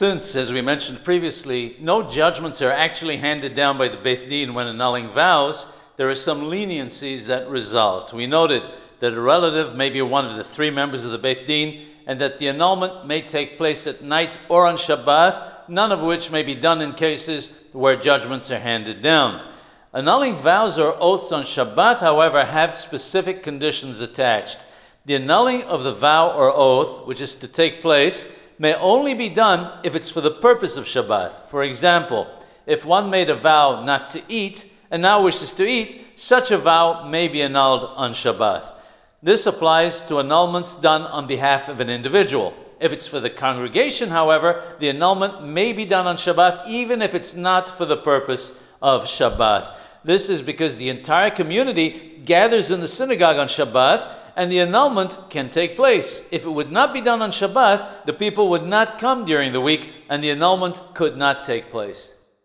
Since, as we mentioned previously, no judgments are actually handed down by the Beit Din when annulling vows, there are some leniencies that result. We noted that a relative may be one of the three members of the Beit Din, and that the annulment may take place at night or on Shabbat, none of which may be done in cases where judgments are handed down. Annulling vows or oaths on Shabbat, however, have specific conditions attached. The annulling of the vow or oath, which is to take place, may only be done if it's for the purpose of Shabbat. For example, if one made a vow not to eat and now wishes to eat, such a vow may be annulled on Shabbat. This applies to annulments done on behalf of an individual. If it's for the congregation, however, the annulment may be done on Shabbat even if it's not for the purpose of Shabbat. This is because the entire community gathers in the synagogue on Shabbat and the annulment can take place. If it would not be done on Shabbat, the people would not come during the week and the annulment could not take place.